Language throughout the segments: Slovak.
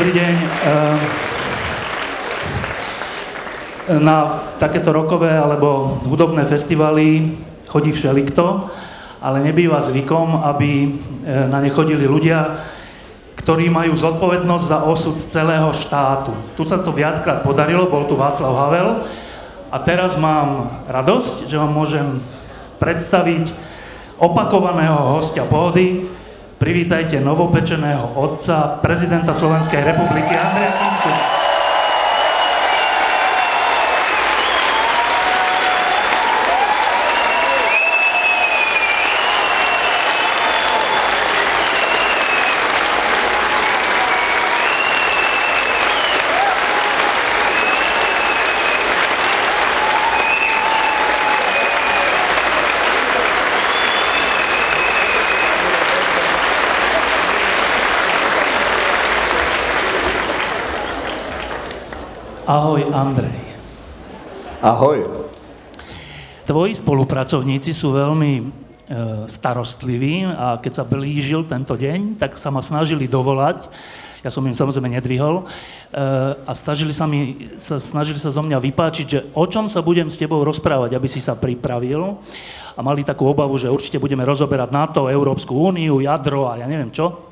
Dobrý deň. Ehm, na takéto rokové alebo hudobné festivaly chodí všelikto, ale nebýva zvykom, aby e, na ne chodili ľudia, ktorí majú zodpovednosť za osud celého štátu. Tu sa to viackrát podarilo, bol tu Václav Havel a teraz mám radosť, že vám môžem predstaviť opakovaného hostia pohody. Privítajte novopečeného otca prezidenta Slovenskej republiky Andreja Kisku. Ahoj, Andrej. Ahoj. Tvoji spolupracovníci sú veľmi e, starostliví a keď sa blížil tento deň, tak sa ma snažili dovolať. Ja som im samozrejme nedvihol. E, a snažili sa, mi, sa, snažili sa zo mňa vypáčiť, že o čom sa budem s tebou rozprávať, aby si sa pripravil. A mali takú obavu, že určite budeme rozoberať NATO, Európsku úniu, jadro a ja neviem čo.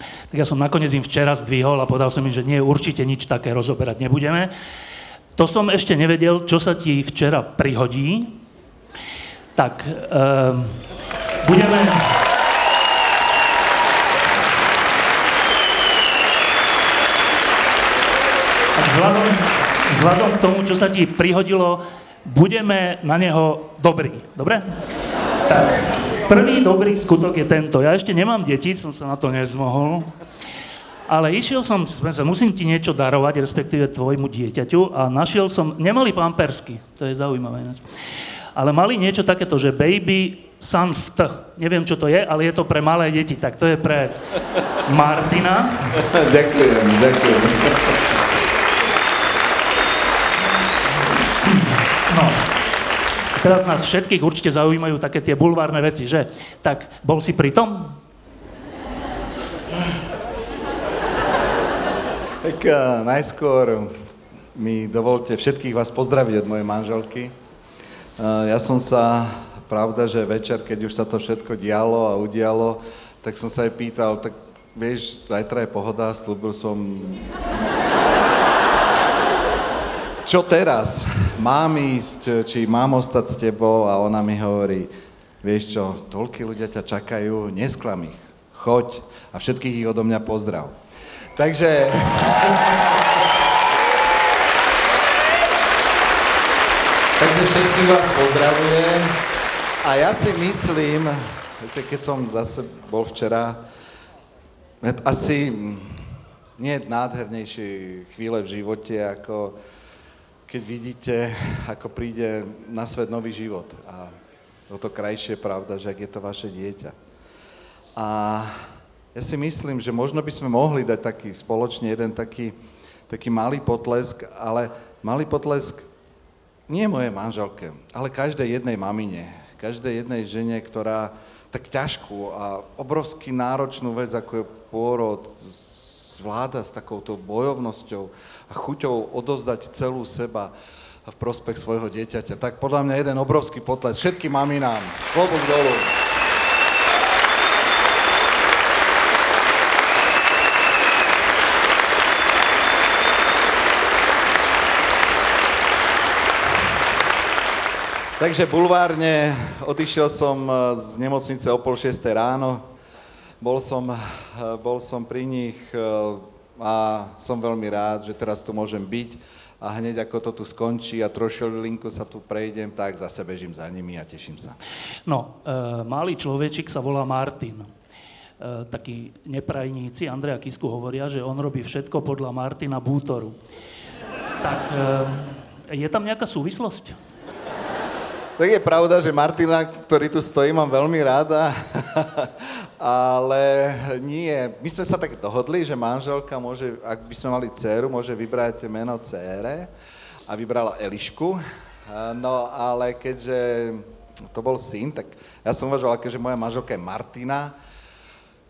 Tak ja som nakoniec im včera zdvihol a povedal som im, že nie, určite nič také rozoberať nebudeme. To som ešte nevedel, čo sa ti včera prihodí. Tak, um, budeme... Vzhľadom, vzhľadom k tomu, čo sa ti prihodilo, budeme na neho dobrí. Dobre? Tak, Prvý dobrý skutok je tento. Ja ešte nemám deti, som sa na to nezmohol. Ale išiel som, musím ti niečo darovať, respektíve tvojmu dieťaťu a našiel som, nemali pampersky, to je zaujímavé ináč, ale mali niečo takéto, že baby sanft, neviem čo to je, ale je to pre malé deti, tak to je pre Martina. ďakujem, ďakujem. Teraz nás všetkých určite zaujímajú také tie bulvárne veci, že? Tak, bol si pri tom? Tak uh, najskôr mi dovolte všetkých vás pozdraviť od mojej manželky. Uh, ja som sa, pravda, že večer, keď už sa to všetko dialo a udialo, tak som sa aj pýtal, tak vieš, zajtra je pohoda, slúbil som čo teraz? Mám ísť, či mám ostať s tebou? A ona mi hovorí, vieš čo, toľky ľudia ťa čakajú, nesklam ich, choď a všetkých ich odo mňa pozdrav. Takže... Takže všetkých vás pozdravujem. A ja si myslím, keď som zase bol včera, asi nie nádhernejšie chvíle v živote, ako keď vidíte, ako príde na svet nový život. A o to krajšie pravda, že ak je to vaše dieťa. A ja si myslím, že možno by sme mohli dať taký spoločne jeden taký, taký malý potlesk, ale malý potlesk nie mojej manželke, ale každej jednej mamine, každej jednej žene, ktorá tak ťažkú a obrovsky náročnú vec, ako je pôrod, zvláda s takouto bojovnosťou a chuťou odozdať celú seba v prospech svojho dieťaťa. Tak podľa mňa jeden obrovský potles všetkým maminám. Klobúk dolu. Takže bulvárne, odišiel som eh, z nemocnice o pol šiestej ráno, bol som, eh, bol som pri nich eh, a som veľmi rád, že teraz tu môžem byť a hneď ako to tu skončí a linku sa tu prejdem, tak zase bežím za nimi a teším sa. No, e, malý človečik sa volá Martin. E, takí neprajníci Andreja Kisku hovoria, že on robí všetko podľa Martina Bútoru. Tak e, je tam nejaká súvislosť? Tak je pravda, že Martina, ktorý tu stojí, mám veľmi ráda, ale nie. My sme sa tak dohodli, že manželka môže, ak by sme mali dceru, môže vybrať meno cére a vybrala Elišku. No ale keďže to bol syn, tak ja som uvažoval, že moja manželka je Martina,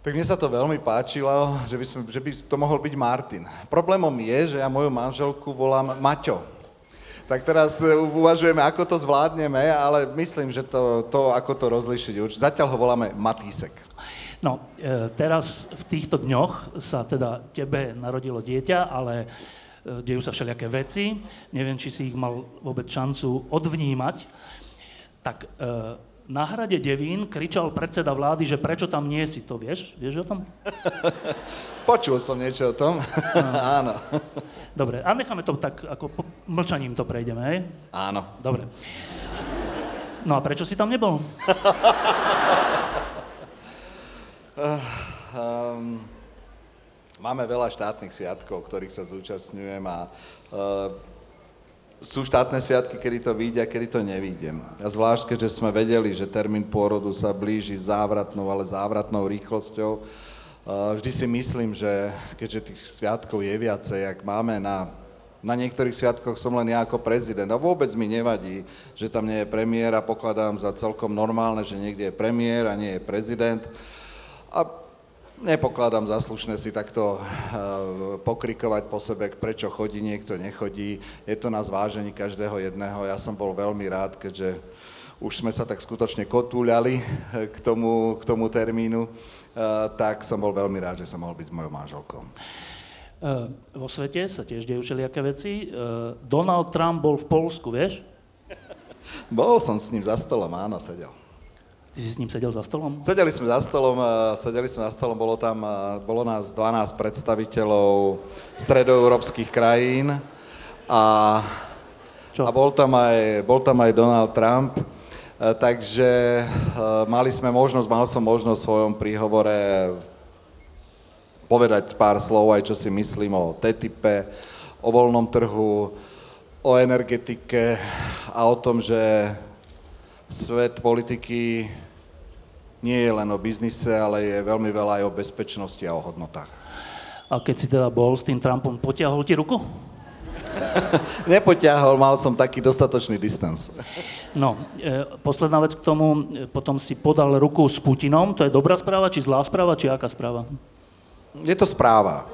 tak mne sa to veľmi páčilo, že by, sme, že by to mohol byť Martin. Problémom je, že ja moju manželku volám Maťo. Tak teraz e, uvažujeme, ako to zvládneme, ale myslím, že to, to ako to rozlišiť, zatiaľ ho voláme Matísek. No, e, teraz v týchto dňoch sa teda tebe narodilo dieťa, ale e, dejú sa všelijaké veci. Neviem, či si ich mal vôbec šancu odvnímať. Tak na hrade Devín kričal predseda vlády, že prečo tam nie si. To vieš? Vieš o tom? Počul som niečo o tom. Áno. Dobre, a necháme to tak, ako po, mlčaním to prejdeme, hej? Áno. Dobre. No a prečo si tam nebol? um, máme veľa štátnych sviatkov, ktorých sa zúčastňujem a uh, sú štátne sviatky, kedy to vyjde a kedy to nevídem. A zvlášť, keďže sme vedeli, že termín pôrodu sa blíži závratnou, ale závratnou rýchlosťou, Vždy si myslím, že keďže tých sviatkov je viacej, ak máme na, na niektorých sviatkoch som len ja ako prezident a vôbec mi nevadí, že tam nie je premiér a pokladám za celkom normálne, že niekde je premiér a nie je prezident. A nepokladám za slušné si takto uh, pokrikovať po sebe, prečo chodí, niekto nechodí. Je to na zvážení každého jedného. Ja som bol veľmi rád, keďže už sme sa tak skutočne kotúľali k tomu, k tomu termínu, Eh, tak som bol veľmi rád, že som mohol byť s mojou manželkou. Vo svete sa tiež dejú všelijaké veci. Donald Trump bol v Polsku, vieš? Bol som s ním za stolom, áno, sedel. Ty si s ním sedel za stolom? Sedeli sme za stolom, sedeli sme za stolom, bolo tam, bolo nás 12 predstaviteľov stredoeurópskych krajín a, a bol, tam aj, bol tam aj Donald Trump. E, takže e, mali sme možnosť, mal som možnosť v svojom príhovore povedať pár slov aj čo si myslím o TTIP, o voľnom trhu, o energetike a o tom, že svet politiky nie je len o biznise, ale je veľmi veľa aj o bezpečnosti a o hodnotách. A keď si teda bol s tým Trumpom, potiahol ti ruku? Nepoťahol, mal som taký dostatočný distans. No, e, posledná vec k tomu, e, potom si podal ruku s Putinom, to je dobrá správa, či zlá správa, či aká správa? Je to správa.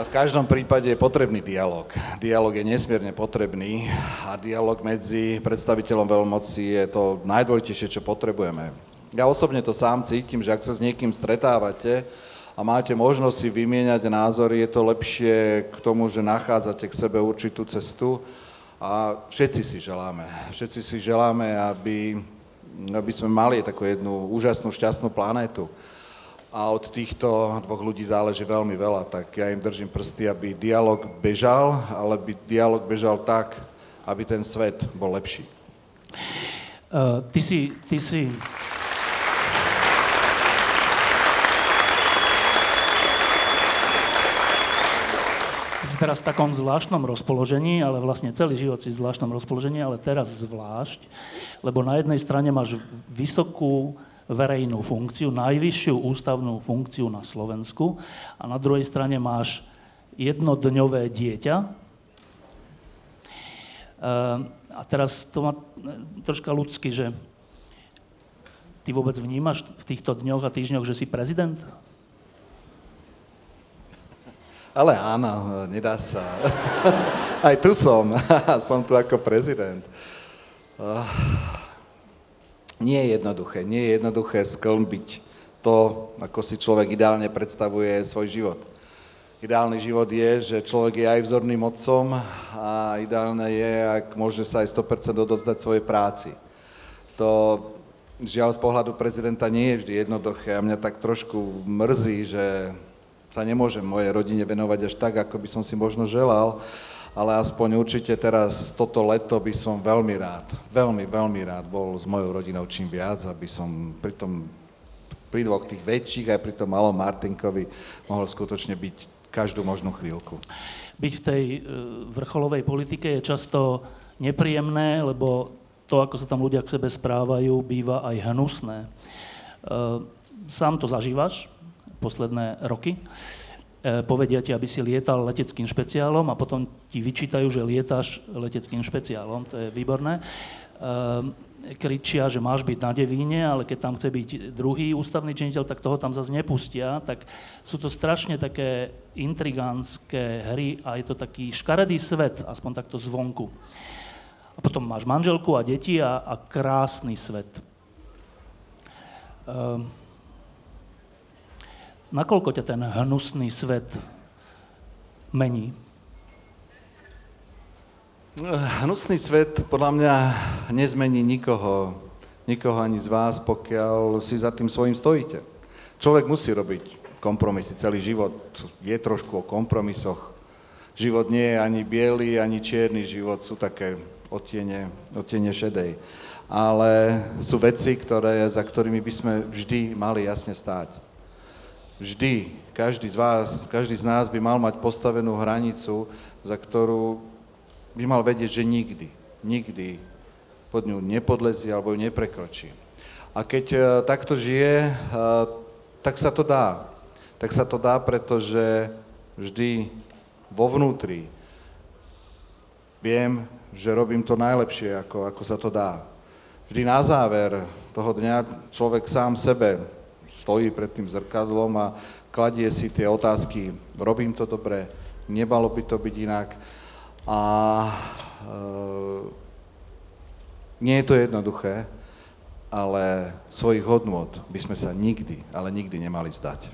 V každom prípade je potrebný dialog. Dialog je nesmierne potrebný a dialog medzi predstaviteľom veľmoci je to najdôležitejšie, čo potrebujeme. Ja osobne to sám cítim, že ak sa s niekým stretávate, a máte možnosť si vymieňať názory, je to lepšie k tomu, že nachádzate k sebe určitú cestu a všetci si želáme. Všetci si želáme, aby, aby sme mali takú jednu úžasnú, šťastnú planétu. A od týchto dvoch ľudí záleží veľmi veľa, tak ja im držím prsty, aby dialog bežal, ale aby dialog bežal tak, aby ten svet bol lepší. Uh, ty si, ty si si teraz v takom zvláštnom rozpoložení, ale vlastne celý život si v zvláštnom rozpoložení, ale teraz zvlášť, lebo na jednej strane máš vysokú verejnú funkciu, najvyššiu ústavnú funkciu na Slovensku a na druhej strane máš jednodňové dieťa. Ehm, a teraz to má troška ľudsky, že ty vôbec vnímaš v týchto dňoch a týždňoch, že si prezident? Ale áno, nedá sa. Aj tu som. som tu ako prezident. Uh, nie je jednoduché. Nie je jednoduché sklbiť to, ako si človek ideálne predstavuje svoj život. Ideálny život je, že človek je aj vzorným otcom a ideálne je, ak môže sa aj 100% odovzdať svojej práci. To žiaľ z pohľadu prezidenta nie je vždy jednoduché a mňa tak trošku mrzí, že sa nemôžem mojej rodine venovať až tak, ako by som si možno želal, ale aspoň určite teraz toto leto by som veľmi rád, veľmi, veľmi rád bol s mojou rodinou čím viac, aby som pri tom pri dvoch tých väčších aj pri tom malom Martinkovi mohol skutočne byť každú možnú chvíľku. Byť v tej e, vrcholovej politike je často nepríjemné, lebo to, ako sa tam ľudia k sebe správajú, býva aj hnusné. E, sám to zažívaš posledné roky. E, povedia ti, aby si lietal leteckým špeciálom a potom ti vyčítajú, že lietáš leteckým špeciálom. To je výborné kričia, že máš byť na devíne, ale keď tam chce byť druhý ústavný činiteľ, tak toho tam zase nepustia. Tak sú to strašne také intrigánske hry a je to taký škaredý svet, aspoň takto zvonku. A potom máš manželku a deti a, a krásny svet. Um, nakoľko ťa ten hnusný svet mení? Hnusný svet podľa mňa nezmení nikoho, nikoho ani z vás, pokiaľ si za tým svojím stojíte. Človek musí robiť kompromisy, celý život je trošku o kompromisoch. Život nie je ani biely, ani čierny, život sú také otiene, otiene šedej. Ale sú veci, ktoré, za ktorými by sme vždy mali jasne stáť. Vždy, každý z vás, každý z nás by mal mať postavenú hranicu, za ktorú by mal vedieť, že nikdy, nikdy pod ňu nepodlezie alebo ju neprekročí. A keď uh, takto žije, uh, tak sa to dá. Tak sa to dá, pretože vždy vo vnútri viem, že robím to najlepšie, ako, ako sa to dá. Vždy na záver toho dňa človek sám sebe stojí pred tým zrkadlom a kladie si tie otázky, robím to dobre, nebalo by to byť inak a e, nie je to jednoduché, ale svojich hodnôt by sme sa nikdy, ale nikdy nemali vzdať.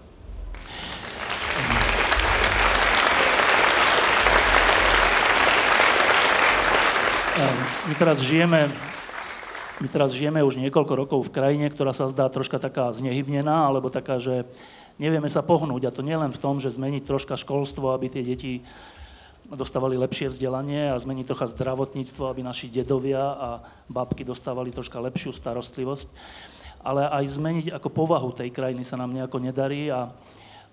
My teraz žijeme my teraz žijeme už niekoľko rokov v krajine, ktorá sa zdá troška taká znehybnená, alebo taká, že nevieme sa pohnúť. A to nielen v tom, že zmeniť troška školstvo, aby tie deti dostávali lepšie vzdelanie a zmeniť trocha zdravotníctvo, aby naši dedovia a babky dostávali troška lepšiu starostlivosť. Ale aj zmeniť ako povahu tej krajiny sa nám nejako nedarí a,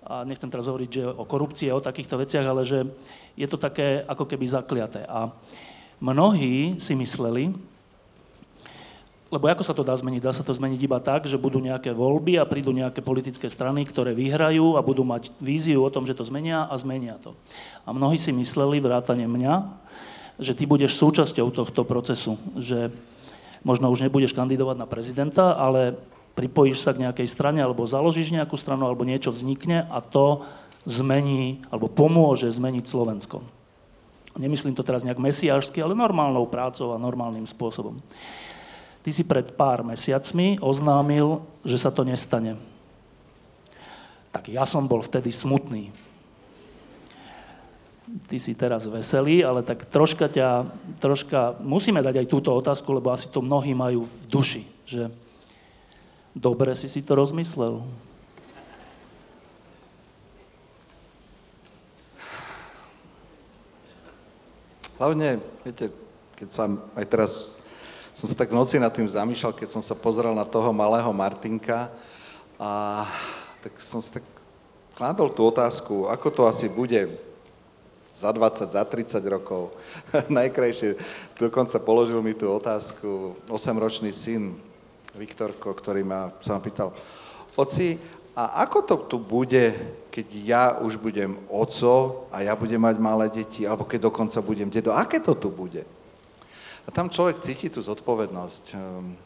a nechcem teraz hovoriť, že o korupcii a o takýchto veciach, ale že je to také ako keby zakliaté. A mnohí si mysleli, lebo ako sa to dá zmeniť? Dá sa to zmeniť iba tak, že budú nejaké voľby a prídu nejaké politické strany, ktoré vyhrajú a budú mať víziu o tom, že to zmenia a zmenia to. A mnohí si mysleli, vrátane mňa, že ty budeš súčasťou tohto procesu, že možno už nebudeš kandidovať na prezidenta, ale pripojíš sa k nejakej strane alebo založíš nejakú stranu alebo niečo vznikne a to zmení alebo pomôže zmeniť Slovensko. Nemyslím to teraz nejak mesiášsky, ale normálnou prácou a normálnym spôsobom. Ty si pred pár mesiacmi oznámil, že sa to nestane. Tak ja som bol vtedy smutný. Ty si teraz veselý, ale tak troška ťa, troška, musíme dať aj túto otázku, lebo asi to mnohí majú v duši, že dobre si si to rozmyslel. Hlavne, viete, keď sa aj teraz som sa tak v noci nad tým zamýšľal, keď som sa pozrel na toho malého Martinka a tak som si tak kládol tú otázku, ako to asi bude za 20, za 30 rokov. Najkrajšie, dokonca položil mi tú otázku 8-ročný syn Viktorko, ktorý ma, sa ma pýtal, oci, a ako to tu bude, keď ja už budem oco a ja budem mať malé deti, alebo keď dokonca budem dedo, aké to tu bude? A tam človek cíti tú zodpovednosť, ehm,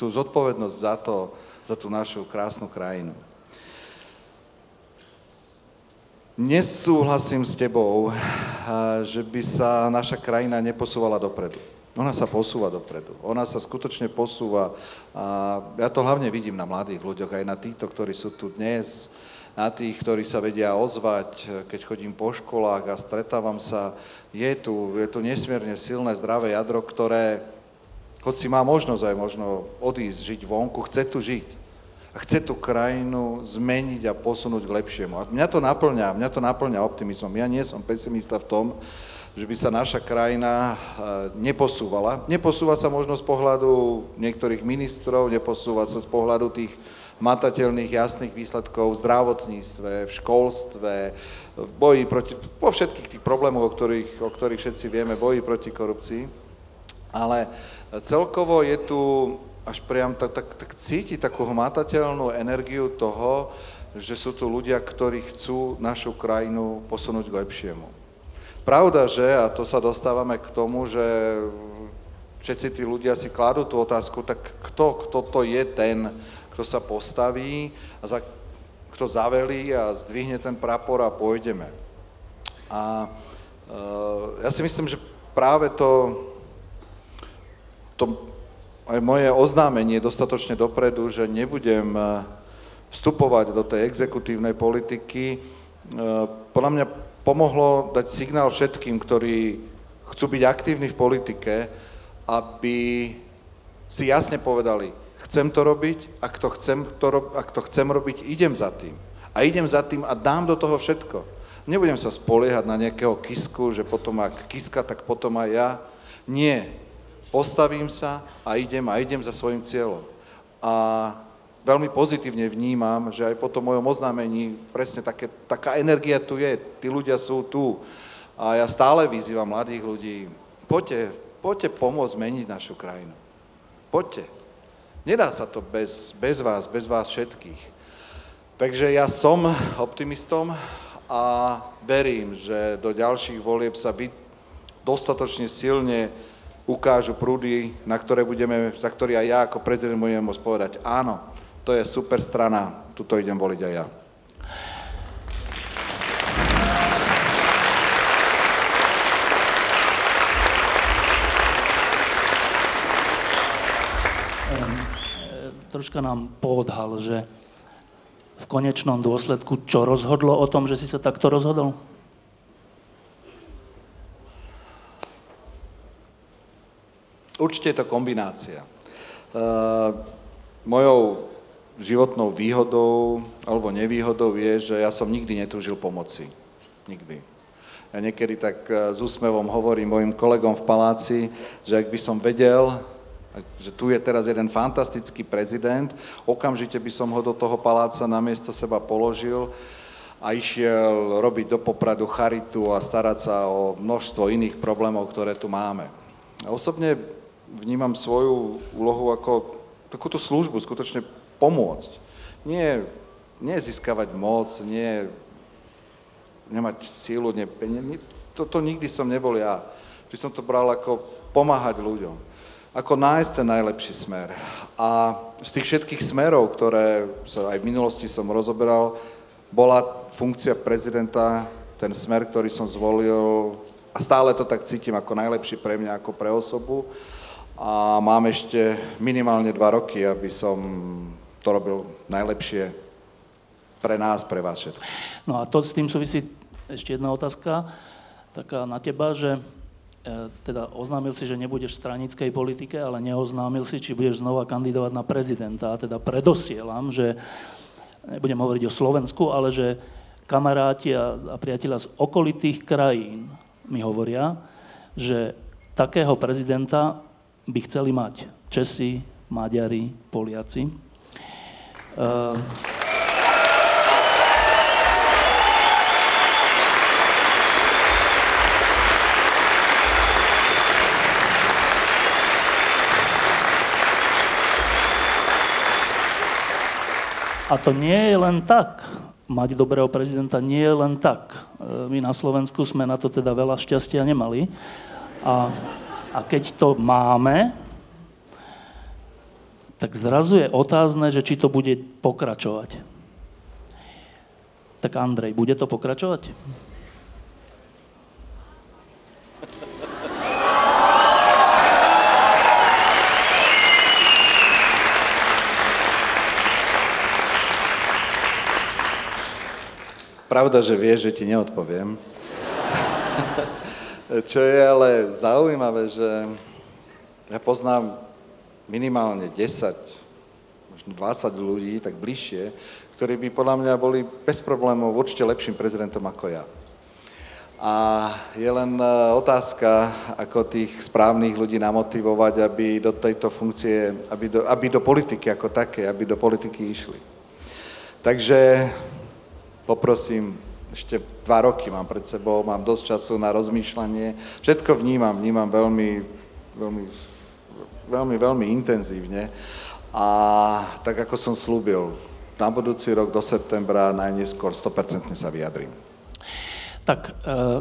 tú zodpovednosť za to, za tú našu krásnu krajinu. Nesúhlasím s tebou, že by sa naša krajina neposúvala dopredu. Ona sa posúva dopredu. Ona sa skutočne posúva. A ja to hlavne vidím na mladých ľuďoch, aj na týchto, ktorí sú tu dnes, na tých, ktorí sa vedia ozvať, keď chodím po školách a stretávam sa. Je tu, je tu nesmierne silné, zdravé jadro, ktoré, si má možnosť aj možno odísť, žiť vonku, chce tu žiť. A chce tú krajinu zmeniť a posunúť k lepšiemu. A mňa to naplňa, mňa to naplňa optimizmom. Ja nie som pesimista v tom, že by sa naša krajina eh, neposúvala. Neposúva sa možno z pohľadu niektorých ministrov, neposúva sa z pohľadu tých matateľných, jasných výsledkov v zdravotníctve, v školstve, v boji proti, po všetkých tých problémoch, o ktorých, o ktorých všetci vieme, boji proti korupcii. Ale celkovo je tu až priam tak, tak, tak cíti takú hmatateľnú energiu toho, že sú tu ľudia, ktorí chcú našu krajinu posunúť k lepšiemu. Pravda, že, a to sa dostávame k tomu, že všetci tí ľudia si kladú tú otázku, tak kto, kto to je ten, kto sa postaví, a za, kto zavelí a zdvihne ten prapor a pôjdeme. A uh, ja si myslím, že práve to, to aj moje oznámenie dostatočne dopredu, že nebudem vstupovať do tej exekutívnej politiky, podľa mňa pomohlo dať signál všetkým, ktorí chcú byť aktívni v politike, aby si jasne povedali, chcem to robiť, ak to chcem, to ro- ak to chcem robiť, idem za tým. A idem za tým a dám do toho všetko. Nebudem sa spoliehať na nejakého kisku, že potom ak kiska, tak potom aj ja. Nie. Postavím sa a idem a idem za svojim cieľom. A veľmi pozitívne vnímam, že aj po tom mojom oznámení presne také, taká energia tu je, tí ľudia sú tu. A ja stále vyzývam mladých ľudí, poďte, poďte pomôcť zmeniť našu krajinu. Poďte. Nedá sa to bez, bez vás, bez vás všetkých. Takže ja som optimistom a verím, že do ďalších volieb sa vy dostatočne silne ukážu prúdy, na ktoré budeme, za ktorý aj ja ako prezident budem môcť povedať áno, to je super strana, tuto idem voliť aj ja. E, troška nám poodhal, že v konečnom dôsledku čo rozhodlo o tom, že si sa takto rozhodol? Určite je to kombinácia. Uh, mojou životnou výhodou alebo nevýhodou je, že ja som nikdy netúžil pomoci. Nikdy. Ja niekedy tak eh, s úsmevom hovorím mojim kolegom v paláci, že ak by som vedel, že tu je teraz jeden fantastický prezident, okamžite by som ho do toho paláca na miesto seba položil a išiel robiť do Popradu charitu a starať sa o množstvo iných problémov, ktoré tu máme. Osobne vnímam svoju úlohu ako takúto službu, skutočne pomôcť. Nie, nie získavať moc, nie nemať sílu, nie, nie, to, to nikdy som nebol ja. Vždy som to bral ako pomáhať ľuďom. Ako nájsť ten najlepší smer. A z tých všetkých smerov, ktoré aj v minulosti som rozoberal, bola funkcia prezidenta ten smer, ktorý som zvolil a stále to tak cítim ako najlepší pre mňa, ako pre osobu. A mám ešte minimálne dva roky, aby som to robil najlepšie pre nás, pre vás všetkých. No a to s tým súvisí ešte jedna otázka, taká na teba, že teda oznámil si, že nebudeš v stranickej politike, ale neoznámil si, či budeš znova kandidovať na prezidenta. Teda predosielam, že nebudem hovoriť o Slovensku, ale že kamaráti a, a priatelia z okolitých krajín mi hovoria, že takého prezidenta by chceli mať Česi, Maďari, Poliaci. Uh, A to nie je len tak. Mať dobrého prezidenta nie je len tak. My na Slovensku sme na to teda veľa šťastia nemali. A, a keď to máme, tak zrazu je otázne, že či to bude pokračovať. Tak Andrej, bude to pokračovať? Pravda, že vie, že ti neodpoviem. Čo je ale zaujímavé, že ja poznám minimálne 10, možno 20 ľudí, tak bližšie, ktorí by podľa mňa boli bez problémov určite lepším prezidentom ako ja. A je len e, otázka, ako tých správnych ľudí namotivovať, aby do tejto funkcie, aby do, aby do politiky ako také, aby do politiky išli. Takže poprosím, ešte dva roky mám pred sebou, mám dosť času na rozmýšľanie. Všetko vnímam, vnímam veľmi, veľmi, veľmi, veľmi intenzívne. A tak ako som slúbil, na budúci rok do septembra najneskôr 100% sa vyjadrím. Tak e,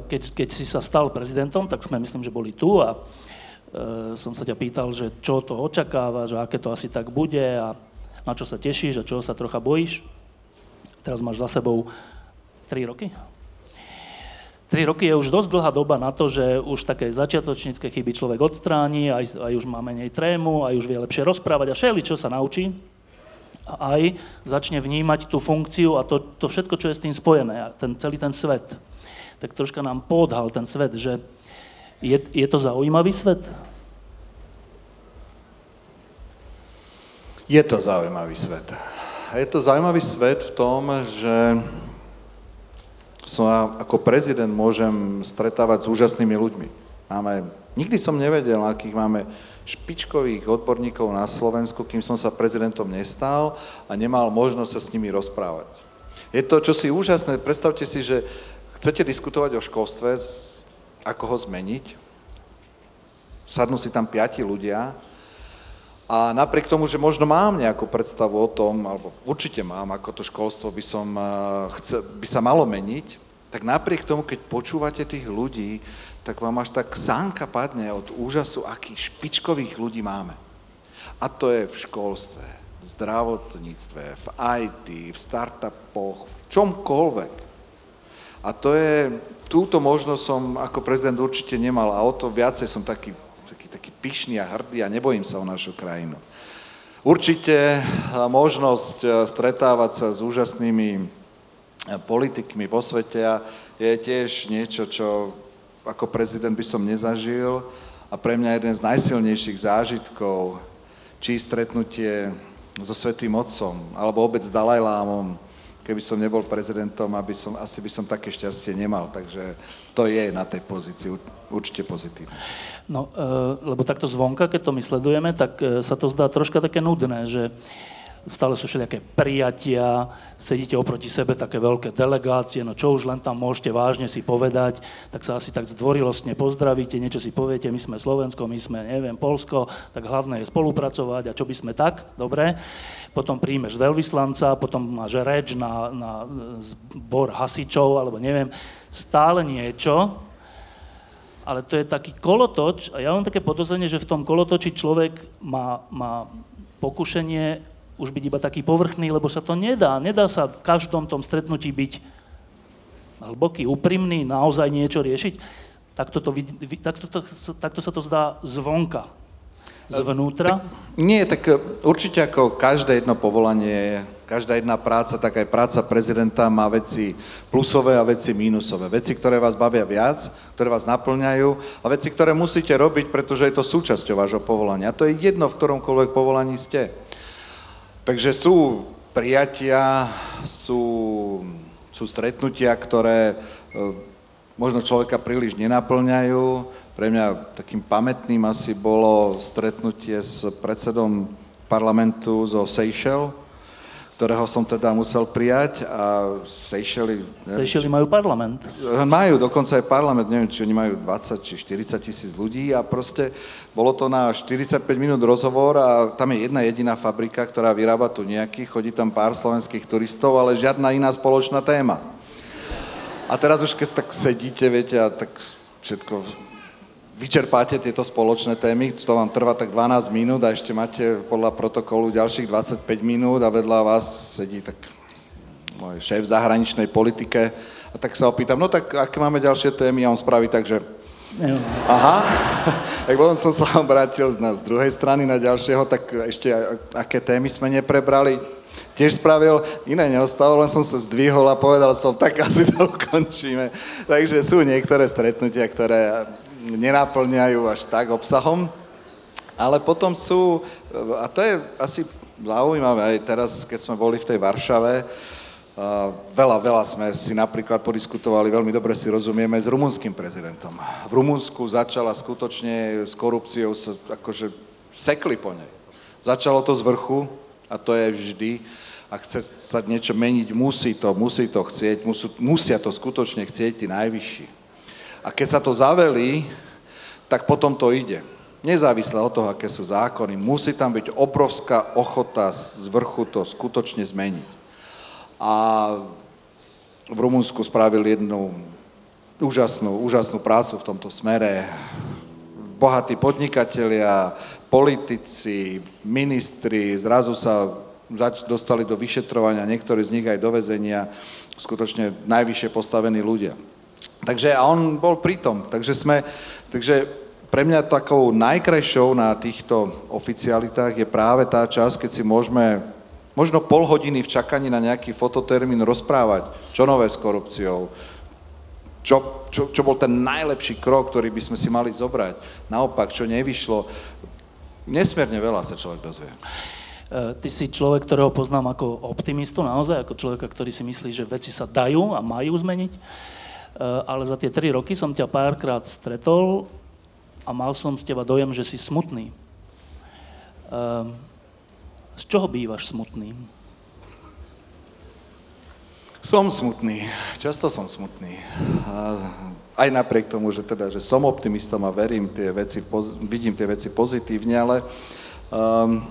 keď, keď si sa stal prezidentom, tak sme myslím, že boli tu a e, som sa ťa pýtal, že čo to očakáva, že aké to asi tak bude a na čo sa tešíš a čoho sa trocha bojíš. Teraz máš za sebou 3 roky? 3 roky je už dosť dlhá doba na to, že už také začiatočnícke chyby človek odstráni, aj, aj už má menej trému, aj už vie lepšie rozprávať a všeli, čo sa naučí. A aj začne vnímať tú funkciu a to, to všetko, čo je s tým spojené, ten, celý ten svet. Tak troška nám podhal ten svet, že je, je to zaujímavý svet? Je to zaujímavý svet. Je to zaujímavý svet v tom, že som ako prezident môžem stretávať s úžasnými ľuďmi. Máme, nikdy som nevedel, akých máme špičkových odborníkov na Slovensku, kým som sa prezidentom nestal a nemal možnosť sa s nimi rozprávať. Je to čosi úžasné. Predstavte si, že chcete diskutovať o školstve, ako ho zmeniť. Sadnú si tam piati ľudia a napriek tomu, že možno mám nejakú predstavu o tom, alebo určite mám, ako to školstvo by, som, eh, chce, by sa malo meniť, tak napriek tomu, keď počúvate tých ľudí, tak vám až tak sánka padne od úžasu, akých špičkových ľudí máme. A to je v školstve, v zdravotníctve, v IT, v startupoch, v čomkoľvek. A to je, túto možnosť som ako prezident určite nemal a o to viacej som taký taký pyšný a hrdý a nebojím sa o našu krajinu. Určite možnosť e, stretávať sa s úžasnými e, politikmi vo svete je tiež niečo, čo ako prezident by som nezažil a pre mňa jeden z najsilnejších zážitkov, či stretnutie so Svetým Otcom, alebo obec s Dalajlámom, keby som nebol prezidentom, aby som, asi by som také šťastie nemal. Takže to je na tej pozícii určite pozitívne. No, e, lebo takto zvonka, keď to my sledujeme, tak e, sa to zdá troška také nudné, že stále sú všelijaké prijatia, sedíte oproti sebe také veľké delegácie, no čo už len tam môžete vážne si povedať, tak sa asi tak zdvorilostne pozdravíte, niečo si poviete, my sme Slovensko, my sme, neviem, Polsko, tak hlavné je spolupracovať a čo by sme tak, dobre. Potom príjmeš veľvyslanca, potom máš reč na, na zbor hasičov, alebo neviem, stále niečo, ale to je taký kolotoč a ja mám také podozrenie, že v tom kolotoči človek má, má pokušenie už byť iba taký povrchný, lebo sa to nedá. Nedá sa v každom tom stretnutí byť hlboký, úprimný, naozaj niečo riešiť. Takto, to, takto, to, takto sa to zdá zvonka. Zvnútra? Nie, tak e, určite ako každé jedno povolanie, každá jedna práca, tak aj práca prezidenta má veci plusové a veci mínusové. Veci, ktoré vás bavia viac, ktoré vás naplňajú a veci, ktoré musíte robiť, pretože je to súčasťou vášho povolania. A to je jedno, v ktoromkoľvek povolaní ste. Takže sú prijatia, sú, sú stretnutia, ktoré e, možno človeka príliš nenaplňajú. Pre mňa takým pamätným asi bolo stretnutie s predsedom parlamentu zo Seychelles, ktorého som teda musel prijať a Seychely... Seychely majú parlament. Majú, dokonca aj parlament, neviem, či oni majú 20 či 40 tisíc ľudí a proste bolo to na 45 minút rozhovor a tam je jedna jediná fabrika, ktorá vyrába tu nejaký, chodí tam pár slovenských turistov, ale žiadna iná spoločná téma. A teraz už keď tak sedíte, viete, a tak všetko vyčerpáte tieto spoločné témy, to vám trvá tak 12 minút a ešte máte podľa protokolu ďalších 25 minút a vedľa vás sedí tak môj šéf v zahraničnej politike a tak sa opýtam, no tak aké máme ďalšie témy a on spraví tak, že aha, tak potom som sa obrátil na, z druhej strany na ďalšieho, tak ešte aké témy sme neprebrali. Tiež spravil, iné neostalo, len som sa zdvihol a povedal som, tak asi to ukončíme. Takže sú niektoré stretnutia, ktoré nenaplňajú až tak obsahom, ale potom sú, a to je asi zaujímavé, aj teraz, keď sme boli v tej Varšave, veľa, veľa sme si napríklad podiskutovali, veľmi dobre si rozumieme s rumunským prezidentom. V Rumunsku začala skutočne s korupciou sa akože sekli po nej. Začalo to z vrchu a to je vždy. Ak chce sa niečo meniť, musí to, musí to chcieť, musú, musia to skutočne chcieť tí najvyšší. A keď sa to zavelí, tak potom to ide. Nezávisle od toho, aké sú zákony, musí tam byť obrovská ochota z vrchu to skutočne zmeniť a v Rumunsku spravil jednu úžasnú, úžasnú prácu v tomto smere. Bohatí podnikatelia, politici, ministri zrazu sa dostali do vyšetrovania, niektorí z nich aj do vezenia, skutočne najvyššie postavení ľudia. Takže a on bol pritom, takže sme, takže pre mňa takou najkrajšou na týchto oficialitách je práve tá časť, keď si môžeme možno pol hodiny v čakaní na nejaký fototermín rozprávať, čo nové s korupciou, čo, čo, čo bol ten najlepší krok, ktorý by sme si mali zobrať. Naopak, čo nevyšlo. Nesmierne veľa sa človek dozvie. E, ty si človek, ktorého poznám ako optimistu, naozaj, ako človeka, ktorý si myslí, že veci sa dajú a majú zmeniť. E, ale za tie tri roky som ťa párkrát stretol a mal som z teba dojem, že si smutný. E, z čoho bývaš smutný? Som smutný. Často som smutný. A aj napriek tomu, že, teda, že som optimistom a verím tie veci, vidím tie veci pozitívne, ale um,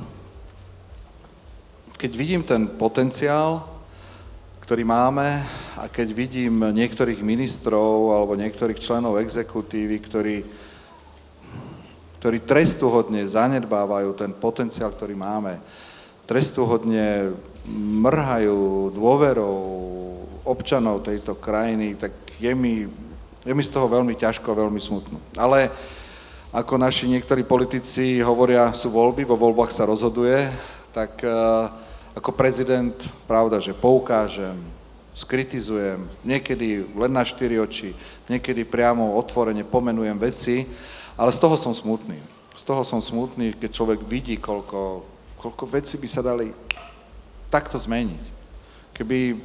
keď vidím ten potenciál, ktorý máme a keď vidím niektorých ministrov alebo niektorých členov exekutívy, ktorí, ktorí trestuhodne zanedbávajú ten potenciál, ktorý máme, trestuhodne mrhajú dôverou občanov tejto krajiny, tak je mi, je mi z toho veľmi ťažko, veľmi smutno. Ale ako naši niektorí politici hovoria, sú voľby, vo voľbách sa rozhoduje, tak uh, ako prezident, pravda, že poukážem, skritizujem, niekedy len na štyri oči, niekedy priamo otvorene pomenujem veci, ale z toho som smutný. Z toho som smutný, keď človek vidí, koľko koľko vecí by sa dali takto zmeniť. Keby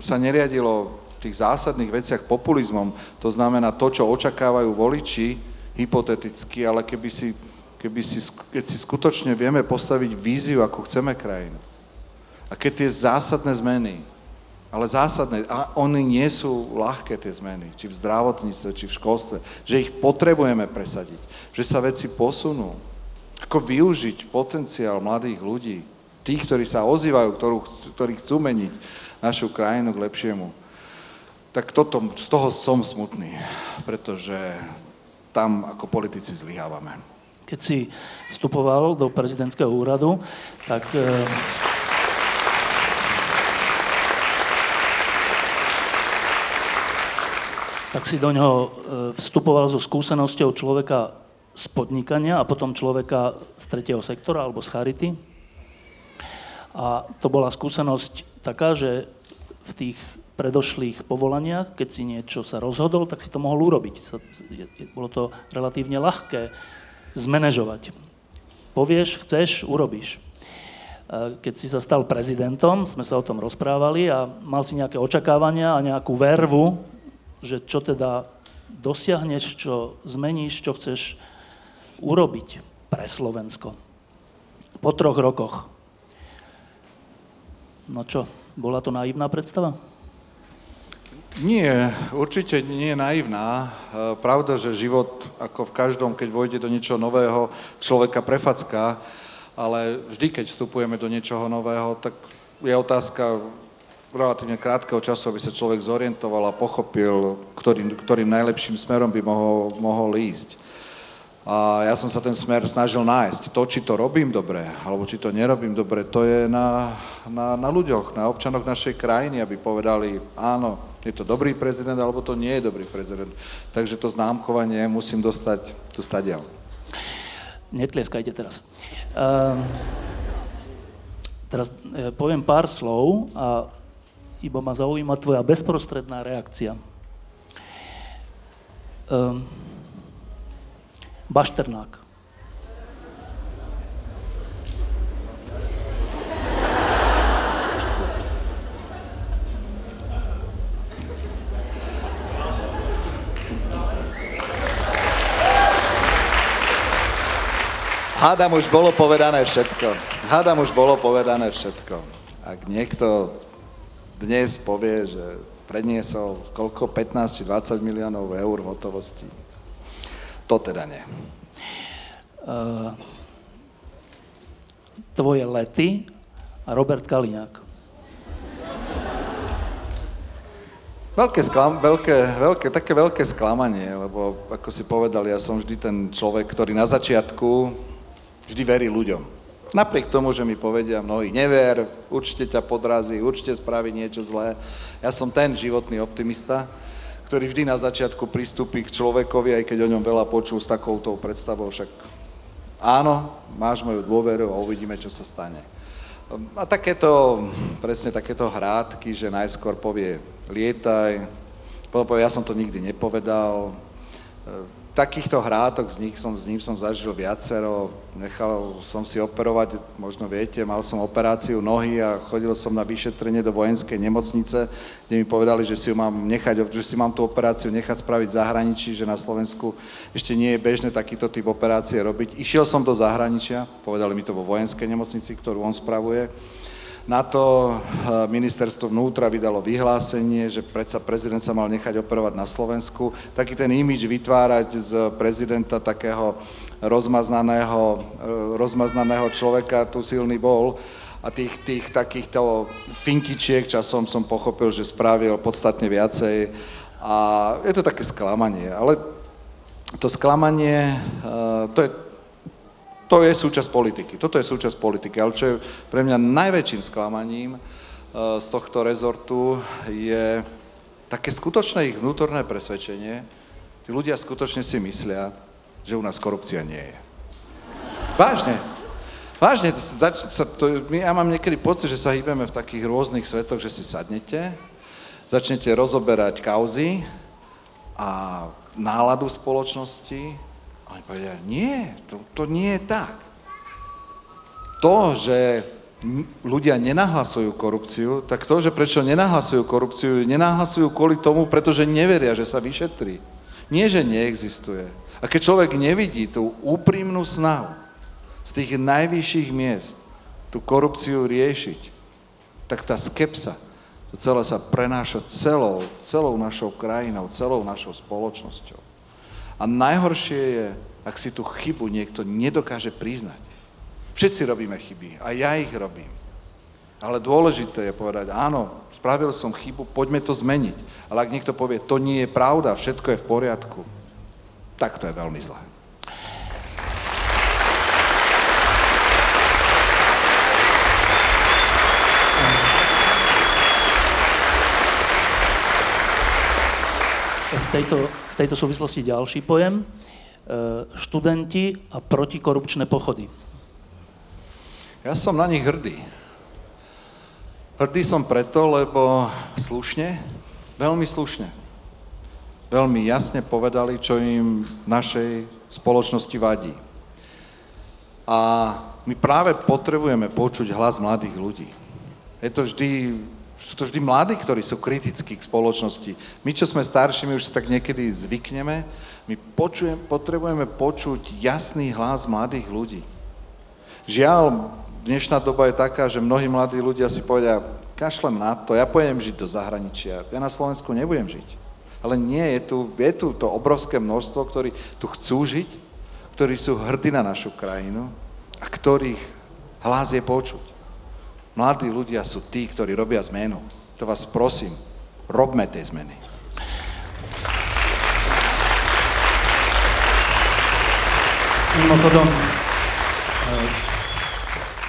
sa neriadilo v tých zásadných veciach populizmom, to znamená to, čo očakávajú voliči, hypoteticky, ale keby si, keby si, keď si skutočne vieme postaviť víziu, ako chceme krajinu. A keď tie zásadné zmeny, ale zásadné, a oni nie sú ľahké tie zmeny, či v zdravotníctve, či v školstve, že ich potrebujeme presadiť, že sa veci posunú, ako využiť potenciál mladých ľudí, tých, ktorí sa ozývajú, ktorú, ktorí chcú meniť našu krajinu k lepšiemu. Tak toto, z toho som smutný, pretože tam ako politici zlyhávame. Keď si vstupoval do prezidentského úradu, tak... E, tak si do ňoho e, vstupoval so skúsenosťou človeka z podnikania a potom človeka z tretieho sektora alebo z charity. A to bola skúsenosť taká, že v tých predošlých povolaniach, keď si niečo sa rozhodol, tak si to mohol urobiť. Bolo to relatívne ľahké zmanéžovať. Povieš, chceš, urobíš. Keď si sa stal prezidentom, sme sa o tom rozprávali a mal si nejaké očakávania a nejakú vervu, že čo teda dosiahneš, čo zmeníš, čo chceš urobiť pre Slovensko po troch rokoch. No čo, bola to naivná predstava? Nie, určite nie je naivná. E, pravda, že život, ako v každom, keď vojde do niečoho nového, človeka prefacká, ale vždy, keď vstupujeme do niečoho nového, tak je otázka relatívne krátkeho času, aby sa človek zorientoval a pochopil, ktorým, ktorým najlepším smerom by mohol, mohol ísť. A ja som sa ten smer snažil nájsť. To, či to robím dobre, alebo či to nerobím dobre, to je na, na, na ľuďoch, na občanoch našej krajiny, aby povedali, áno, je to dobrý prezident, alebo to nie je dobrý prezident. Takže to známkovanie musím dostať tu stadiaľ. netlieskajte teraz. Uh, teraz uh, poviem pár slov a iba ma zaujíma tvoja bezprostredná reakcia. Uh, Bašternák. Hádam už bolo povedané všetko. Hádam už bolo povedané všetko. Ak niekto dnes povie, že predniesol koľko, 15 či 20 miliónov eur v hotovosti, to teda nie. Uh, tvoje lety a Robert Kaliňák. Veľké, sklam, veľké, veľké, také veľké sklamanie, lebo ako si povedal, ja som vždy ten človek, ktorý na začiatku Vždy verí ľuďom. Napriek tomu, že mi povedia mnohí, never, určite ťa podrazí, určite spraví niečo zlé. Ja som ten životný optimista, ktorý vždy na začiatku pristúpi k človekovi, aj keď o ňom veľa počul s takouto predstavou, však áno, máš moju dôveru a uvidíme, čo sa stane. A takéto, presne takéto hrádky, že najskôr povie lietaj, potom povie, ja som to nikdy nepovedal, takýchto hrátok z nich som, s ním som zažil viacero. Nechal som si operovať, možno viete, mal som operáciu nohy a chodil som na vyšetrenie do vojenskej nemocnice, kde mi povedali, že si, ju mám nechať, že si mám tú operáciu nechať spraviť v zahraničí, že na Slovensku ešte nie je bežné takýto typ operácie robiť. Išiel som do zahraničia, povedali mi to vo vojenskej nemocnici, ktorú on spravuje. Na to eh, ministerstvo vnútra vydalo vyhlásenie, že predsa prezident sa mal nechať operovať na Slovensku. Taký ten imič vytvárať z prezidenta takého rozmaznaného, eh, rozmaznaného človeka tu silný bol a tých, tých takýchto fintičiek časom som pochopil, že spravil podstatne viacej a je to také sklamanie, ale to sklamanie, eh, to je to je súčasť politiky. Toto je súčasť politiky. Ale čo je pre mňa najväčším sklamaním eh, z tohto rezortu je také skutočné ich vnútorné presvedčenie. Tí ľudia skutočne si myslia, že u nás korupcia nie je. Vážne. Vážne, zač- sa to, ja mám niekedy pocit, že sa hýbeme v takých rôznych svetoch, že si sadnete, začnete rozoberať kauzy a náladu spoločnosti oni povedia, nie, to, to nie je tak. To, že ľudia nenahlasujú korupciu, tak to, že prečo nenahlasujú korupciu, nenahlasujú kvôli tomu, pretože neveria, že sa vyšetrí. Nie, že neexistuje. A keď človek nevidí tú úprimnú snahu z tých najvyšších miest tú korupciu riešiť, tak tá skepsa, to celé sa prenáša celou, celou našou krajinou, celou našou spoločnosťou. A najhoršie je, ak si tú chybu niekto nedokáže priznať. Všetci robíme chyby, a ja ich robím. Ale dôležité je povedať, áno, spravil som chybu, poďme to zmeniť. Ale ak niekto povie, to nie je pravda, všetko je v poriadku, tak to je veľmi zlé. V tejto, v tejto súvislosti ďalší pojem. E, študenti a protikorupčné pochody. Ja som na nich hrdý. Hrdý som preto, lebo slušne, veľmi slušne, veľmi jasne povedali, čo im v našej spoločnosti vadí. A my práve potrebujeme počuť hlas mladých ľudí. Je to vždy, sú to vždy mladí, ktorí sú kritickí k spoločnosti. My, čo sme starší, už sa tak niekedy zvykneme, my počujem, potrebujeme počuť jasný hlas mladých ľudí. Žiaľ, dnešná doba je taká, že mnohí mladí ľudia si povedia, kašlem na to, ja pojem žiť do zahraničia, ja na Slovensku nebudem žiť. Ale nie, je tu, je tu to obrovské množstvo, ktorí tu chcú žiť, ktorí sú hrdí na našu krajinu a ktorých hlas je počuť. Mladí ľudia sú tí, ktorí robia zmenu. To vás prosím, robme tie zmeny. Mimochodom, e,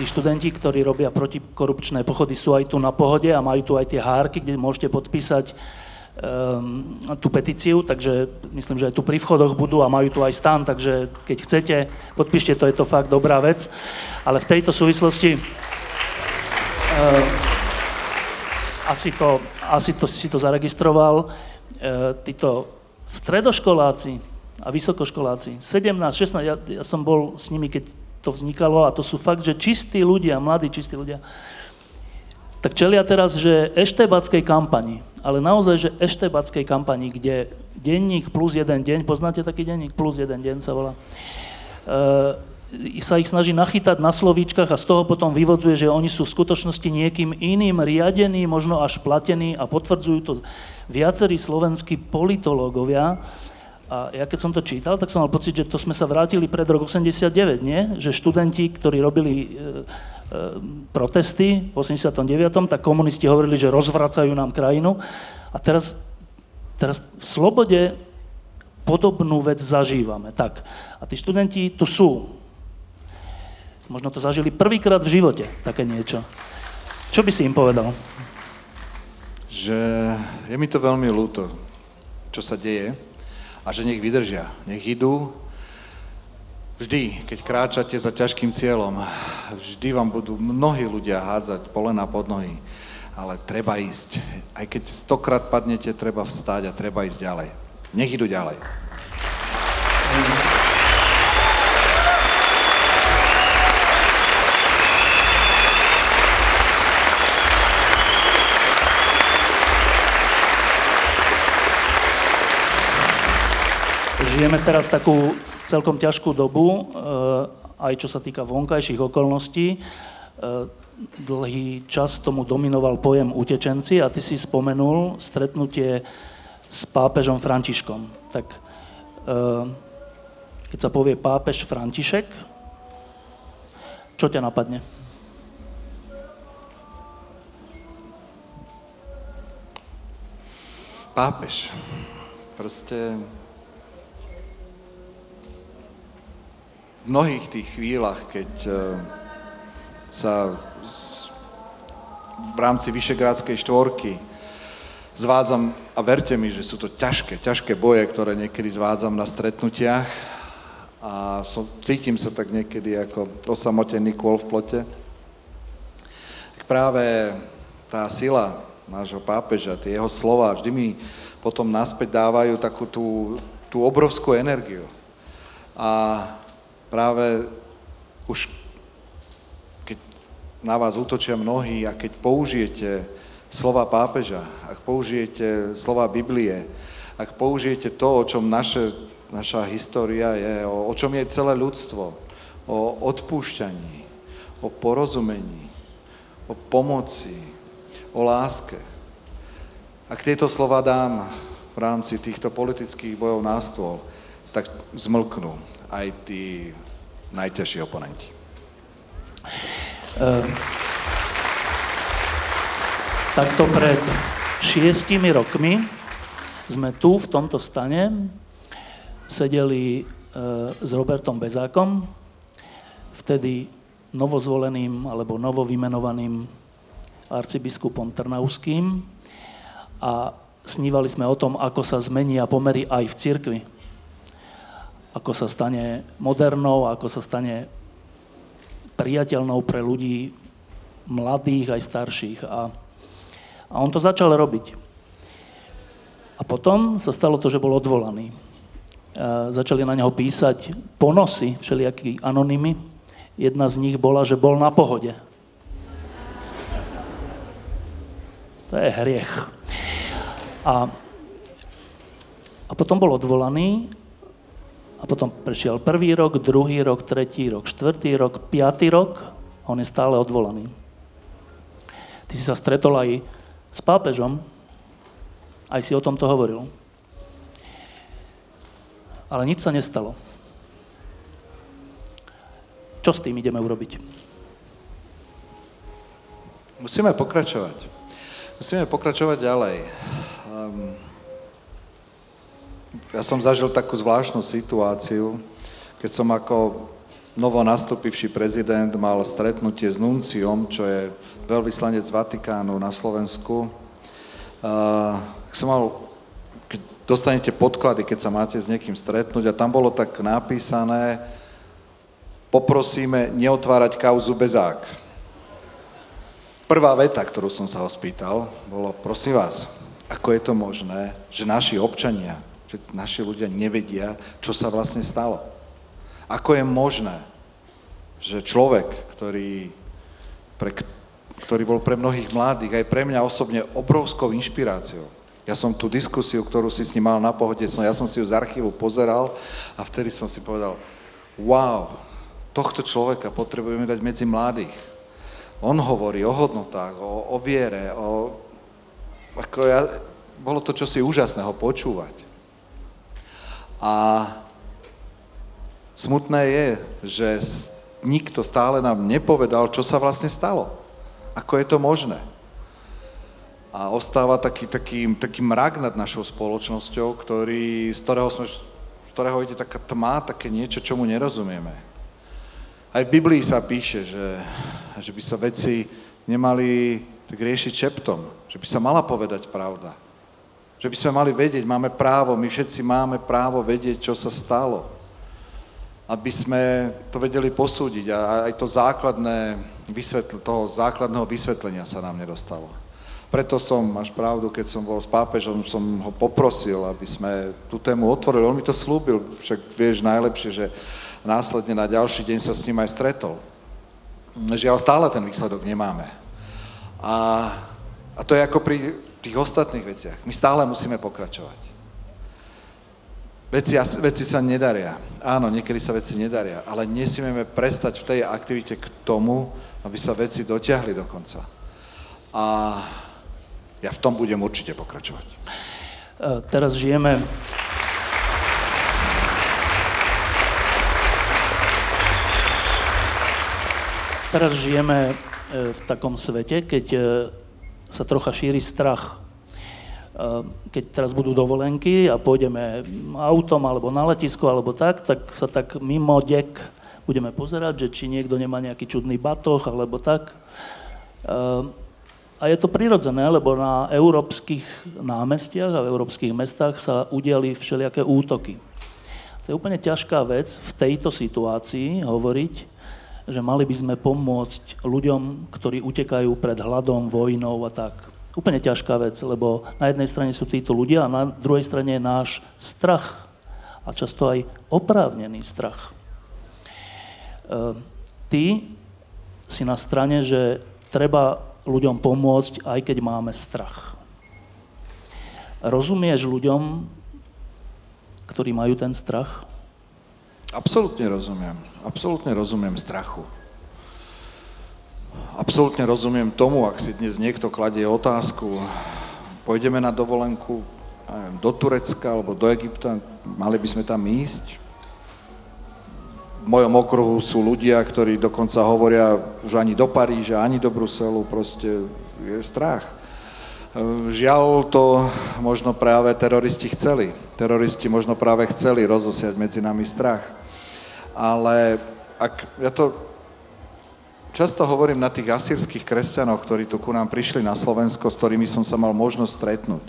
tí študenti, ktorí robia protikorupčné pochody, sú aj tu na pohode a majú tu aj tie hárky, kde môžete podpísať tú petíciu, takže myslím, že aj tu pri vchodoch budú a majú tu aj stan, takže keď chcete, podpíšte to, je to fakt dobrá vec. Ale v tejto súvislosti asi, to, asi to, si to zaregistroval, títo stredoškoláci a vysokoškoláci, 17, 16, ja, ja som bol s nimi, keď to vznikalo a to sú fakt, že čistí ľudia, mladí čistí ľudia, tak čelia teraz, že eštebackej kampani, ale naozaj, že eštebackej kampani, kde denník plus jeden deň, poznáte taký denník? Plus jeden deň sa volá, e, sa ich snaží nachytať na slovíčkach a z toho potom vyvodzuje, že oni sú v skutočnosti niekým iným riadení, možno až platení a potvrdzujú to viacerí slovenskí politológovia. A ja keď som to čítal, tak som mal pocit, že to sme sa vrátili pred rok 89, nie? Že študenti, ktorí robili e, Ehm, protesty v 89., tak komunisti hovorili, že rozvracajú nám krajinu. A teraz, teraz v slobode podobnú vec zažívame. Tak. A tí študenti tu sú. Možno to zažili prvýkrát v živote, také niečo. Čo by si im povedal? Že je mi to veľmi ľúto, čo sa deje a že nech vydržia, nech idú Vždy, keď kráčate za ťažkým cieľom, vždy vám budú mnohí ľudia hádzať polena pod nohy, ale treba ísť. Aj keď stokrát padnete, treba vstať a treba ísť ďalej. Nech idú ďalej. Žijeme teraz takú celkom ťažkú dobu, eh, aj čo sa týka vonkajších okolností. Eh, dlhý čas tomu dominoval pojem utečenci a ty si spomenul stretnutie s pápežom Františkom. Tak eh, keď sa povie pápež František, čo ťa napadne? Pápež. Proste mnohých tých chvíľach, keď eh, sa v rámci Vyšegrádskej štvorky zvádzam, a verte mi, že sú to ťažké, ťažké boje, ktoré niekedy zvádzam na stretnutiach a som, cítim sa tak niekedy ako osamotený kôl v plote, tak práve tá sila nášho pápeža, tie jeho slova vždy mi potom naspäť dávajú takú tú, tú obrovskú energiu. A práve už keď na vás útočia mnohí a keď použijete slova pápeža, ak použijete slova Biblie, ak použijete to, o čom naše, naša história je, o, o čom je celé ľudstvo, o odpúšťaní, o porozumení, o pomoci, o láske. Ak tieto slova dám v rámci týchto politických bojov na stôl, tak zmlknú aj tí najťažší oponenti? Uh, takto pred šiestimi rokmi sme tu v tomto stane sedeli uh, s Robertom Bezákom, vtedy novozvoleným alebo novovymenovaným arcibiskupom Trnauským a snívali sme o tom, ako sa zmenia pomery aj v cirkvi ako sa stane modernou, ako sa stane priateľnou pre ľudí mladých aj starších. A, a on to začal robiť. A potom sa stalo to, že bol odvolaný. A začali na neho písať ponosy, všelijakí anonymy. Jedna z nich bola, že bol na pohode. To je hriech. A, a potom bol odvolaný a potom prešiel prvý rok, druhý rok, tretí rok, štvrtý rok, piatý rok, on je stále odvolaný. Ty si sa stretol aj s pápežom, aj si o tomto hovoril. Ale nič sa nestalo. Čo s tým ideme urobiť? Musíme pokračovať. Musíme pokračovať ďalej. Um, ja som zažil takú zvláštnu situáciu, keď som ako novo nastúpivší prezident mal stretnutie s Nunciom, čo je veľvyslanec Vatikánu na Slovensku. Uh, som mal keď dostanete podklady, keď sa máte s niekým stretnúť a tam bolo tak napísané, poprosíme neotvárať kauzu bezák. Prvá veta, ktorú som sa ho spýtal, bolo, prosím vás, ako je to možné, že naši občania, že naši ľudia nevedia, čo sa vlastne stalo. Ako je možné, že človek, ktorý, pre, ktorý bol pre mnohých mladých, aj pre mňa osobne obrovskou inšpiráciou, ja som tú diskusiu, ktorú si s ním mal na pohode, som, ja som si ju z archívu pozeral a vtedy som si povedal, wow, tohto človeka potrebujeme dať medzi mladých. On hovorí o hodnotách, o, o viere, o... Ako ja, bolo to čosi úžasného počúvať. A smutné je, že nikto stále nám nepovedal, čo sa vlastne stalo. Ako je to možné a ostáva taký, taký, taký mrak nad našou spoločnosťou, ktorý, z, ktorého sme, z ktorého ide taká tma, také niečo, čomu nerozumieme. Aj v Biblii sa píše, že, že by sa veci nemali tak riešiť šeptom, že by sa mala povedať pravda. Že by sme mali vedieť, máme právo, my všetci máme právo vedieť, čo sa stalo. Aby sme to vedeli posúdiť a aj to základné vysvetl- toho základného vysvetlenia sa nám nedostalo. Preto som, máš pravdu, keď som bol s pápežom, som ho poprosil, aby sme tú tému otvorili. On mi to slúbil, však vieš najlepšie, že následne na ďalší deň sa s ním aj stretol. Žiaľ, stále ten výsledok nemáme. A, a to je ako pri tých ostatných veciach. My stále musíme pokračovať. Veci, veci sa nedaria. Áno, niekedy sa veci nedaria, ale nesmieme prestať v tej aktivite k tomu, aby sa veci dotiahli do konca. A ja v tom budem určite pokračovať. E, teraz žijeme Teraz žijeme e, v takom svete, keď e, sa trocha šíri strach. Keď teraz budú dovolenky a pôjdeme autom alebo na letisko alebo tak, tak sa tak mimo dek budeme pozerať, že či niekto nemá nejaký čudný batoh alebo tak. A je to prirodzené, lebo na európskych námestiach a v európskych mestách sa udiali všelijaké útoky. To je úplne ťažká vec v tejto situácii hovoriť, že mali by sme pomôcť ľuďom, ktorí utekajú pred hladom, vojnou a tak. Úplne ťažká vec, lebo na jednej strane sú títo ľudia a na druhej strane je náš strach a často aj oprávnený strach. E, ty si na strane, že treba ľuďom pomôcť, aj keď máme strach. Rozumieš ľuďom, ktorí majú ten strach? Absolutne rozumiem. Absolutne rozumiem strachu. Absolutne rozumiem tomu, ak si dnes niekto kladie otázku, pôjdeme na dovolenku do Turecka alebo do Egypta, mali by sme tam ísť? v mojom okruhu sú ľudia, ktorí dokonca hovoria už ani do Paríža, ani do Bruselu, proste je strach. Žiaľ to možno práve teroristi chceli. Teroristi možno práve chceli rozosiať medzi nami strach. Ale ak, ja to často hovorím na tých asýrských kresťanoch, ktorí tu ku nám prišli na Slovensko, s ktorými som sa mal možnosť stretnúť.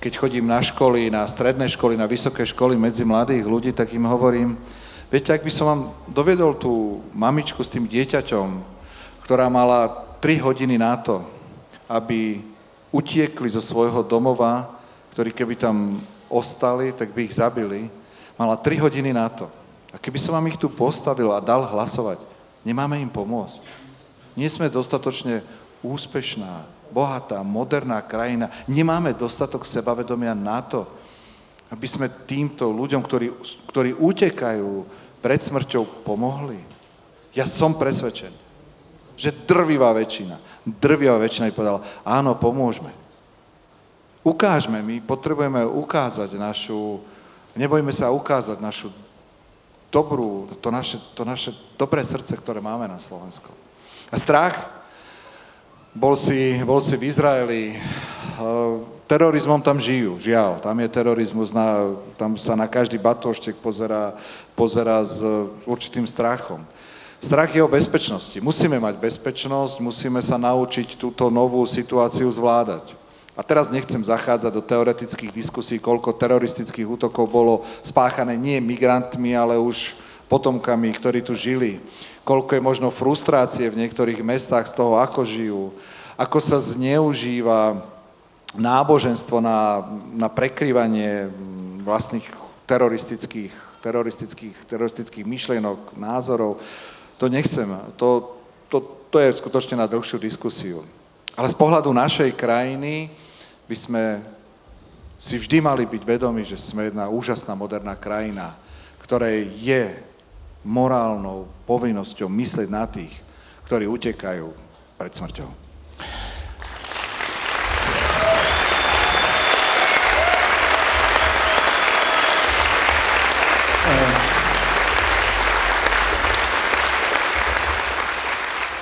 Keď chodím na školy, na stredné školy, na vysoké školy medzi mladých ľudí, tak im hovorím, Viete, ak by som vám dovedol tú mamičku s tým dieťaťom, ktorá mala 3 hodiny na to, aby utiekli zo svojho domova, ktorí keby tam ostali, tak by ich zabili, mala 3 hodiny na to. A keby som vám ich tu postavil a dal hlasovať, nemáme im pomôcť. Nie sme dostatočne úspešná, bohatá, moderná krajina. Nemáme dostatok sebavedomia na to, aby sme týmto ľuďom, ktorí, ktorí utekajú pred smrťou, pomohli? Ja som presvedčený, že drvivá väčšina, drvivá väčšina by povedala, áno, pomôžeme. Ukážme, my potrebujeme ukázať našu, nebojme sa ukázať našu dobrú, to naše, to naše dobré srdce, ktoré máme na Slovensku. A strach, bol si, bol si v Izraeli, uh, terorizmom tam žijú, žiaľ. Tam je terorizmus, na, tam sa na každý batoštek pozera, pozera s určitým strachom. Strach je o bezpečnosti. Musíme mať bezpečnosť, musíme sa naučiť túto novú situáciu zvládať. A teraz nechcem zachádzať do teoretických diskusí, koľko teroristických útokov bolo spáchané nie migrantmi, ale už potomkami, ktorí tu žili. Koľko je možno frustrácie v niektorých mestách z toho, ako žijú. Ako sa zneužíva náboženstvo na, na prekrývanie vlastných teroristických, teroristických, teroristických myšlienok, názorov. To nechcem. To, to, to je skutočne na dlhšiu diskusiu. Ale z pohľadu našej krajiny by sme si vždy mali byť vedomi, že sme jedna úžasná moderná krajina, ktorej je morálnou povinnosťou myslieť na tých, ktorí utekajú pred smrťou.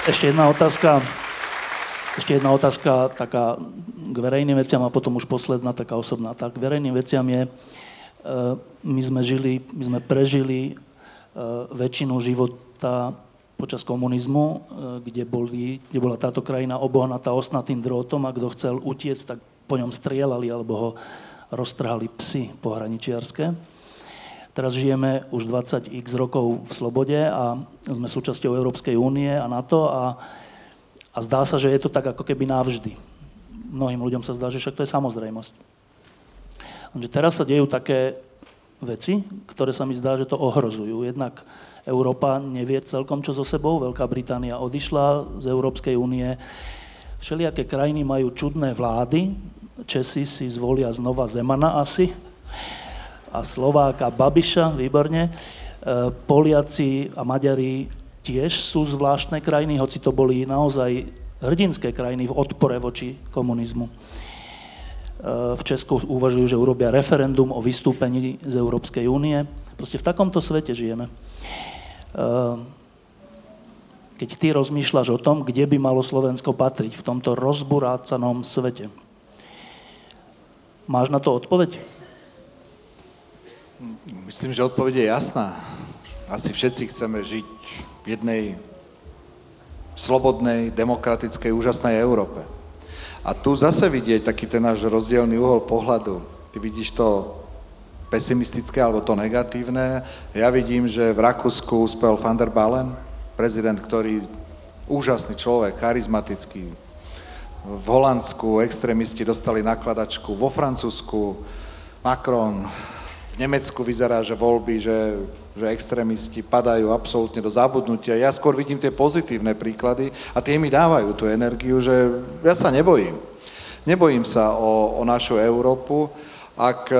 Ešte jedna otázka ešte jedna otázka taká k verejným veciam a potom už posledná taká osobná. Tak k verejným veciam je, e, my sme žili, my sme prežili e, väčšinu života počas komunizmu, e, kde, boli, kde bola táto krajina obohnatá osnatým drôtom a kto chcel utiec, tak po ňom strieľali alebo ho roztrhali psy pohraničiarské. Teraz žijeme už 20x rokov v slobode a sme súčasťou Európskej únie a NATO a a zdá sa, že je to tak ako keby navždy. Mnohým ľuďom sa zdá, že však to je samozrejmosť. Lenže teraz sa dejú také veci, ktoré sa mi zdá, že to ohrozujú. Jednak Európa nevie celkom čo so sebou, Veľká Británia odišla z Európskej únie, všelijaké krajiny majú čudné vlády, Česi si zvolia znova Zemana asi, a Slováka Babiša, výborne, e, Poliaci a Maďari tiež sú zvláštne krajiny, hoci to boli naozaj hrdinské krajiny v odpore voči komunizmu. E, v Česku uvažujú, že urobia referendum o vystúpení z Európskej únie. Proste v takomto svete žijeme. E, keď ty rozmýšľaš o tom, kde by malo Slovensko patriť v tomto rozburácanom svete, máš na to odpoveď? Myslím, že odpoveď je jasná. Asi všetci chceme žiť v jednej slobodnej, demokratickej, úžasnej Európe. A tu zase vidieť taký ten náš rozdielný uhol pohľadu. Ty vidíš to pesimistické alebo to negatívne. Ja vidím, že v Rakúsku uspel van der Balen, prezident, ktorý úžasný človek, charizmatický. V Holandsku extrémisti dostali nakladačku, vo Francúzsku Macron, v Nemecku vyzerá, že voľby, že, že extrémisti padajú absolútne do zabudnutia. Ja skôr vidím tie pozitívne príklady a tie mi dávajú tú energiu, že ja sa nebojím. Nebojím sa o, o našu Európu. Ak e,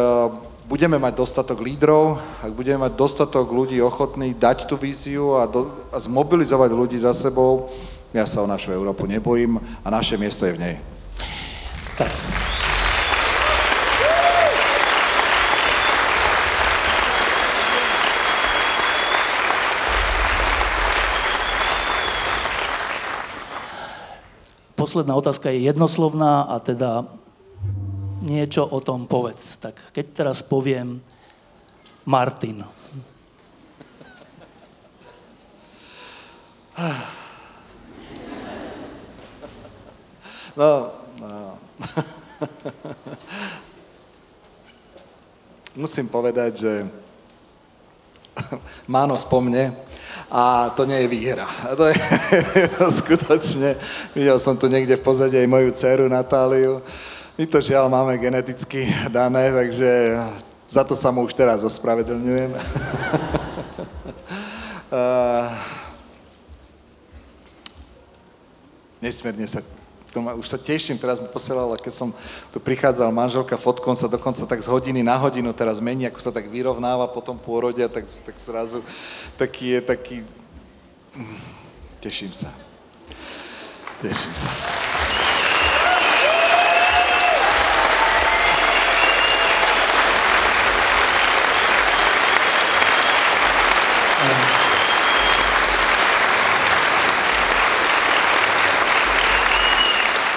budeme mať dostatok lídrov, ak budeme mať dostatok ľudí ochotných dať tú víziu a, do, a zmobilizovať ľudí za sebou, ja sa o našu Európu nebojím a naše miesto je v nej. Tak. Posledná otázka je jednoslovná a teda niečo o tom povedz. Tak keď teraz poviem Martin. No, no. Musím povedať, že Máno spomne a to nie je výhra. To je skutočne, videl som tu niekde v pozadí aj moju dceru Natáliu. My to žiaľ máme geneticky dané, takže za to sa mu už teraz ospravedlňujem. Nesmierne sa to ma, už sa teším, teraz mi posielala, keď som tu prichádzal, manželka fotkom sa dokonca tak z hodiny na hodinu teraz mení, ako sa tak vyrovnáva po tom pôrode tak, tak zrazu taký je taký... Mm, teším sa. Teším sa.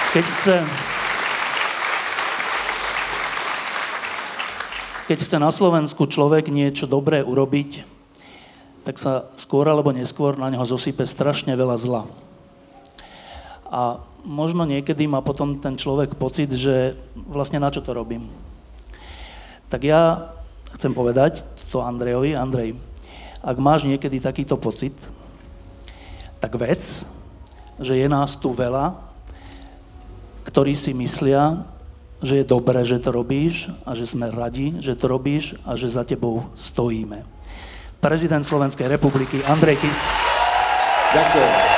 Keď chce, keď chce na Slovensku človek niečo dobré urobiť, tak sa skôr alebo neskôr na neho zosype strašne veľa zla. A možno niekedy má potom ten človek pocit, že vlastne na čo to robím. Tak ja chcem povedať to Andrejovi, Andrej, ak máš niekedy takýto pocit, tak vec, že je nás tu veľa, ktorí si myslia, že je dobré, že to robíš a že sme radi, že to robíš a že za tebou stojíme. Prezident Slovenskej republiky Andrej Kisk. Ďakujem.